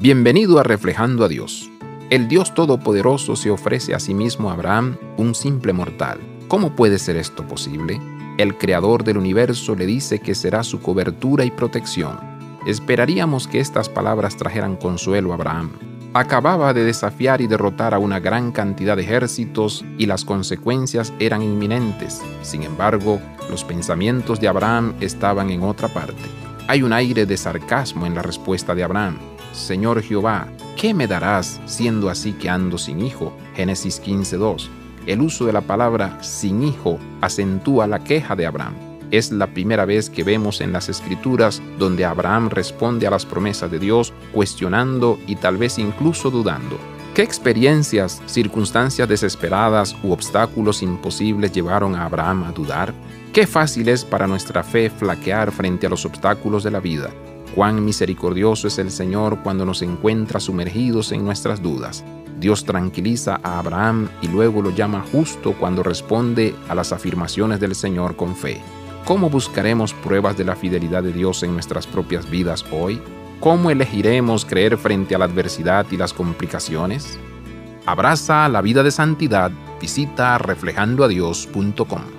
Bienvenido a Reflejando a Dios. El Dios Todopoderoso se ofrece a sí mismo a Abraham, un simple mortal. ¿Cómo puede ser esto posible? El Creador del universo le dice que será su cobertura y protección. Esperaríamos que estas palabras trajeran consuelo a Abraham. Acababa de desafiar y derrotar a una gran cantidad de ejércitos y las consecuencias eran inminentes. Sin embargo, los pensamientos de Abraham estaban en otra parte. Hay un aire de sarcasmo en la respuesta de Abraham. Señor Jehová, ¿qué me darás siendo así que ando sin hijo? Génesis 15.2. El uso de la palabra sin hijo acentúa la queja de Abraham. Es la primera vez que vemos en las escrituras donde Abraham responde a las promesas de Dios cuestionando y tal vez incluso dudando. ¿Qué experiencias, circunstancias desesperadas u obstáculos imposibles llevaron a Abraham a dudar? Qué fácil es para nuestra fe flaquear frente a los obstáculos de la vida. Cuán misericordioso es el Señor cuando nos encuentra sumergidos en nuestras dudas. Dios tranquiliza a Abraham y luego lo llama justo cuando responde a las afirmaciones del Señor con fe. ¿Cómo buscaremos pruebas de la fidelidad de Dios en nuestras propias vidas hoy? ¿Cómo elegiremos creer frente a la adversidad y las complicaciones? Abraza la vida de santidad. Visita reflejandoadios.com.